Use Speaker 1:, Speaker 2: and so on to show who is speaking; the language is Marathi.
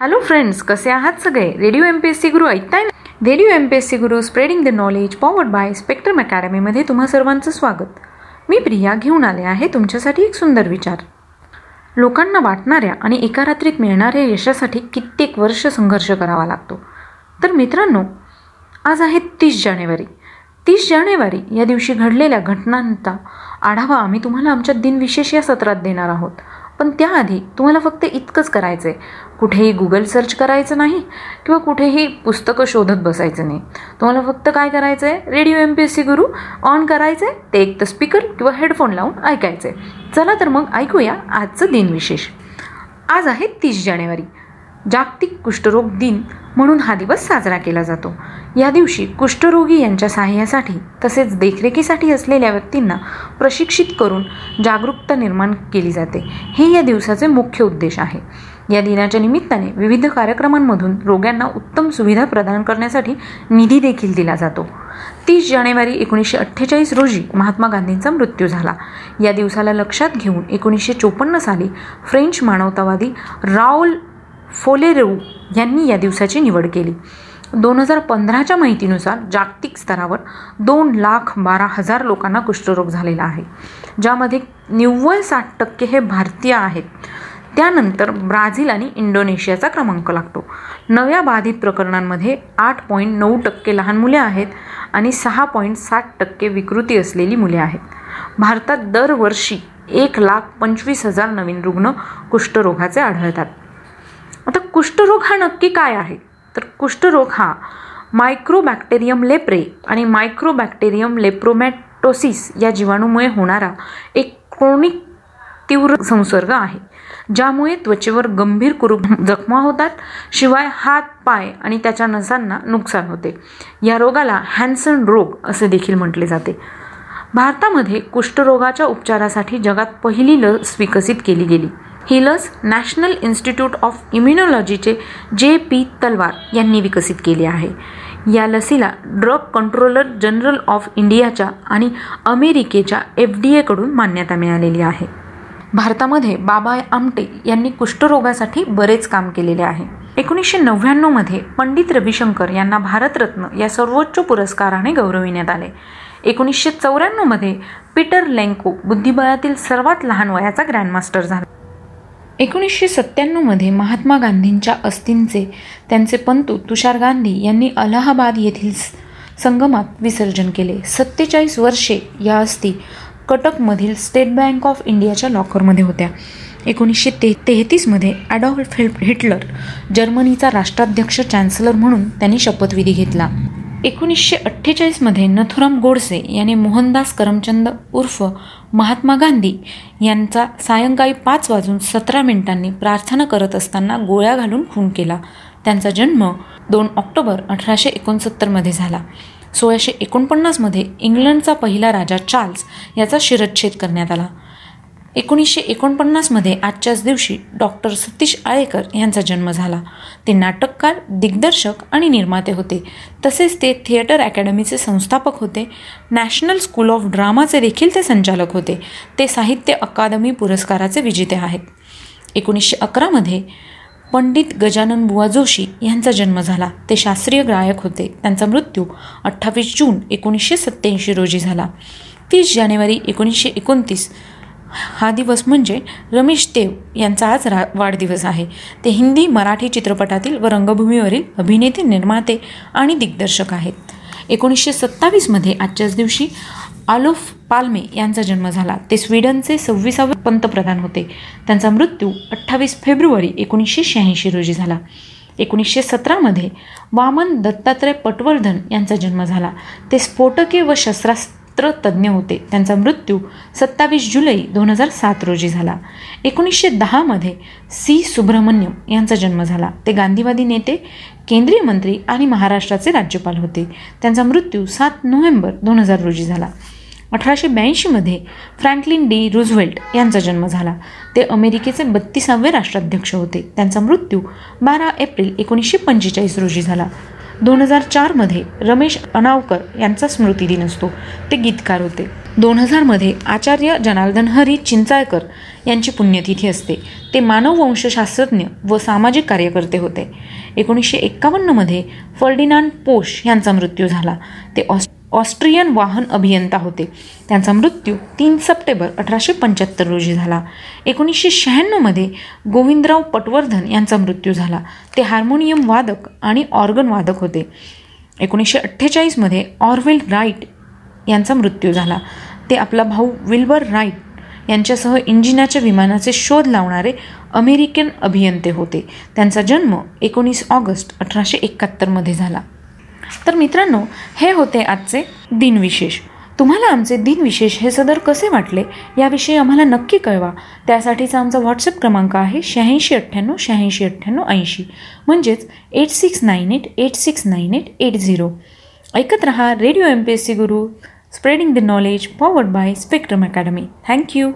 Speaker 1: हॅलो फ्रेंड्स कसे आहात सगळे? Radio M P S C Guru ऐकताय ना? Radio M P S C Guru spreading the knowledge powered by Spectrum अकॅडमीमध्ये तुम्हा सर्वांचं स्वागत. मी प्रिया घेऊन आले आहे तुमच्यासाठी एक सुंदर विचार. लोकांना वाटणाऱ्या आणि एका रात्रीत मिळणाऱ्या यशासाठी कित्येक वर्ष संघर्ष करावा लागतो. तर मित्रांनो आज आहे तीस जानेवारी. तीस जानेवारी या दिवशी घडलेल्या घटनांचा आढावा आम्ही तुम्हाला आमच्या दिनविशेष या सत्रात देणार आहोत. पण त्याआधी तुम्हाला फक्त इतकंच करायचं आहे कुठेही गुगल सर्च करायचं नाही किंवा कुठेही पुस्तकं शोधत बसायचं नाही. तुम्हाला फक्त काय करायचं आहे radio M P S C Guru on करायचं आहे ते एक तर स्पीकर किंवा हेडफोन लावून ऐकायचं आहे चला तर मग ऐकूया आजचं दिनविशेष. आज आहे तीस जानेवारी. जागतिक कुष्ठरोग दिन म्हणून हा दिवस साजरा केला जातो. या दिवशी कुष्ठरोगी यांच्या सहाय्यासाठी तसेच देखरेखीसाठी असलेल्या व्यक्तींना प्रशिक्षित करून जागरूकता निर्माण केली जाते. हे या दिवसाचे मुख्य उद्देश आहे. या दिनाच्या निमित्ताने विविध कार्यक्रमांमधून रोग्यांना उत्तम सुविधा प्रदान करण्यासाठी निधी देखील दिला जातो. तीस जानेवारी एकोणीसशे अठ्ठेचाळीस रोजी महात्मा गांधींचा मृत्यू झाला. या दिवसाला लक्षात घेऊन एकोणीसशे चोपन्न साली फ्रेंच मानवतावादी राओल फोलेरू यांनी या दिवसाची निवड केली. दोन हजार पंधराच्या माहितीनुसार जागतिक स्तरावर दोन लाख बारा हजार लोकांना कुष्ठरोग झालेला आहे ज्यामध्ये निव्वळ साठ टक्के हे भारतीय आहेत. त्यानंतर ब्राझील आणि इंडोनेशियाचा क्रमांक लागतो. नव्या बाधित प्रकरणांमध्ये आठ पॉईंट नऊ टक्के लहान मुले आहेत आणि सहा पॉईंट साठ टक्के विकृती असलेली मुले आहेत. भारतात दरवर्षी एक लाख पंचवीस हजार नवीन रुग्ण कुष्ठरोगाचे आढळतात. आता कुष्ठरोग हा नक्की काय आहे? तर कुष्ठरोग हा मायक्रोबॅक्टेरियम लेप्रे आणि मायक्रोबॅक्टेरियम लेप्रोमॅटोसिस या जीवाणूमुळे होणारा एक क्रोनिक तीव्र संसर्ग आहे ज्यामुळे त्वचेवर गंभीर कुरूप जखमा होतात शिवाय हात पाय आणि त्याच्या नसांना नुकसान होते. या रोगाला हॅन्सन रोग असे देखील म्हटले जाते. भारतामध्ये कुष्ठरोगाच्या उपचारासाठी जगात पहिली लस विकसित केली गेली. ही लस national institute of इम्युनॉलॉजीचे J P तलवार यांनी विकसित केली आहे. या लसीला ड्रग कंट्रोलर जनरल ऑफ इंडियाच्या आणि अमेरिकेच्या एफ डी एकडून मान्यता मिळालेली आहे. भारतामध्ये बाबा आमटे यांनी कुष्ठरोगासाठी बरेच काम केलेले आहे. एकोणीसशे नव्याण्णवमध्ये पंडित रविशंकर यांना भारतरत्न या सर्वोच्च पुरस्काराने गौरविण्यात आले. एकोणीसशे चौऱ्याण्णवमध्ये पीटर लेंको बुद्धिबळातील सर्वात लहान वयाचा ग्रँडमास्टर झाला. एकोणीसशे सत्त्याण्णवमध्ये महात्मा गांधींच्या अस्थींचे त्यांचे पंतू तुषार गांधी यांनी अलाहाबाद येथील संगमात विसर्जन केले. सत्तेचाळीस वर्षे या अस्थी कटकमधील स्टेट बँक ऑफ इंडियाच्या लॉकरमध्ये होत्या. एकोणीसशे ते तेहतीसमध्ये ॲडॉल्फ हिटलर जर्मनीचा राष्ट्राध्यक्ष चॅन्सलर म्हणून त्यांनी शपथविधी घेतला. एकोणीसशे अठ्ठेचाळीसमध्ये नथुराम गोडसे याने मोहनदास करमचंद उर्फ महात्मा गांधी यांचा सायंकाळी पाच वाजून सतरा मिनिटांनी प्रार्थना करत असताना गोळ्या घालून खून केला. त्यांचा जन्म दोन ऑक्टोबर अठराशे एकोणसत्तरमध्ये झाला. सोळाशे एकोणपन्नासमध्ये इंग्लंडचा पहिला राजा चार्ल्स याचा शिरच्छेद करण्यात आला. एकोणीसशे एकोणपन्नासमध्ये आजच्याच दिवशी डॉक्टर सतीश आळेकर यांचा जन्म झाला. ते नाटककार दिग्दर्शक आणि निर्माते होते. तसेच ते थिएटर अकॅडमीचे संस्थापक होते. नॅशनल स्कूल ऑफ ड्रामाचे देखील ते संचालक होते. ते साहित्य अकादमी पुरस्काराचे विजेते आहेत. एकोणीसशे अकरामध्ये पंडित गजानन बुवा जोशी यांचा जन्म झाला. ते शास्त्रीय गायक होते. त्यांचा मृत्यू अठ्ठावीस जून एकोणीसशे सत्त्याऐंशी रोजी झाला. तीस जानेवारी एकोणीसशे एकोणतीस हा दिवस म्हणजे रमेश देव यांचा आज रा वाढदिवस आहे. ते हिंदी मराठी चित्रपटातील व रंगभूमीवरील अभिनेते निर्माते आणि दिग्दर्शक आहेत. एकोणीसशे सत्तावीसमध्ये आजच्याच दिवशी आलोफ पाल्मे यांचा जन्म झाला. ते स्वीडनचे सव्वीसावे पंतप्रधान होते. त्यांचा मृत्यू अठ्ठावीस फेब्रुवारी एकोणीसशे शहाऐंशी रोजी झाला. एकोणीसशे सतरामध्ये वामन दत्तात्रय पटवर्धन यांचा जन्म झाला. ते स्फोटके व शस्त्रास्त्र तज्ज्ञ होते. त्यांचा मृत्यू सत्तावीस जुलै दोन हजार सात रोजी झाला. एकोणीसशे दहामध्ये सी. सुब्रमण्यम यांचा जन्म झाला. ते गांधीवादी नेते केंद्रीय मंत्री आणि महाराष्ट्राचे राज्यपाल होते. त्यांचा मृत्यू सात नोव्हेंबर दोन हजार रोजी झाला. अठराशे ब्याऐंशीमध्ये फ्रँकलिन डी. रुझवेल्ट यांचा जन्म झाला. ते अमेरिकेचे बत्तीसावे राष्ट्राध्यक्ष होते. त्यांचा मृत्यू बारा एप्रिल एकोणीसशे पंचेचाळीस रोजी झाला. दोन हजार चारमध्ये रमेश अनावकर यांचा स्मृतिदिन असतो. ते गीतकार होते. दोन हजारमध्ये आचार्य जनार्दन हरी चिंचाळकर यांची पुण्यतिथी असते. ते मानववंशशास्त्रज्ञ व सामाजिक कार्यकर्ते होते. एकोणीसशे एक्कावन्नमध्ये फर्डिनांड पोश यांचा मृत्यू झाला. ते ऑस् ऑस्ट्रियन वाहन अभियंता होते. त्यांचा मृत्यू तीन सप्टेंबर अठराशे पंच्याहत्तर रोजी झाला. एकोणीसशे शहाण्णवमध्ये गोविंदराव पटवर्धन यांचा मृत्यू झाला. ते हार्मोनियम वादक आणि ऑर्गन वादक होते. एकोणीसशे अठ्ठेचाळीसमध्ये ऑर्वेल राईट यांचा मृत्यू झाला. ते आपला भाऊ विल्बर राईट यांच्यासह इंजिनाच्या विमानाचे शोध लावणारे अमेरिकन अभियंते होते. त्यांचा जन्म एकोणीस ऑगस्ट अठराशे एकाहत्तरमध्ये झाला. तर मित्रांनो हे होते आजचे दिनविशेष. तुम्हाला आमचे दिनविशेष हे सदर कसे वाटले याविषयी आम्हाला नक्की कळवा. त्यासाठीचा आमचा व्हॉट्सअप क्रमांक आहे शहाऐंशी अठ्ठ्याण्णव शहाऐंशी अठ्ठ्याण्णव ऐंशी. म्हणजेच eight six nine eight eight six nine eight eight zero. ऐकत रहा radio M P S C Guru spreading the knowledge powered by Spectrum academy thank you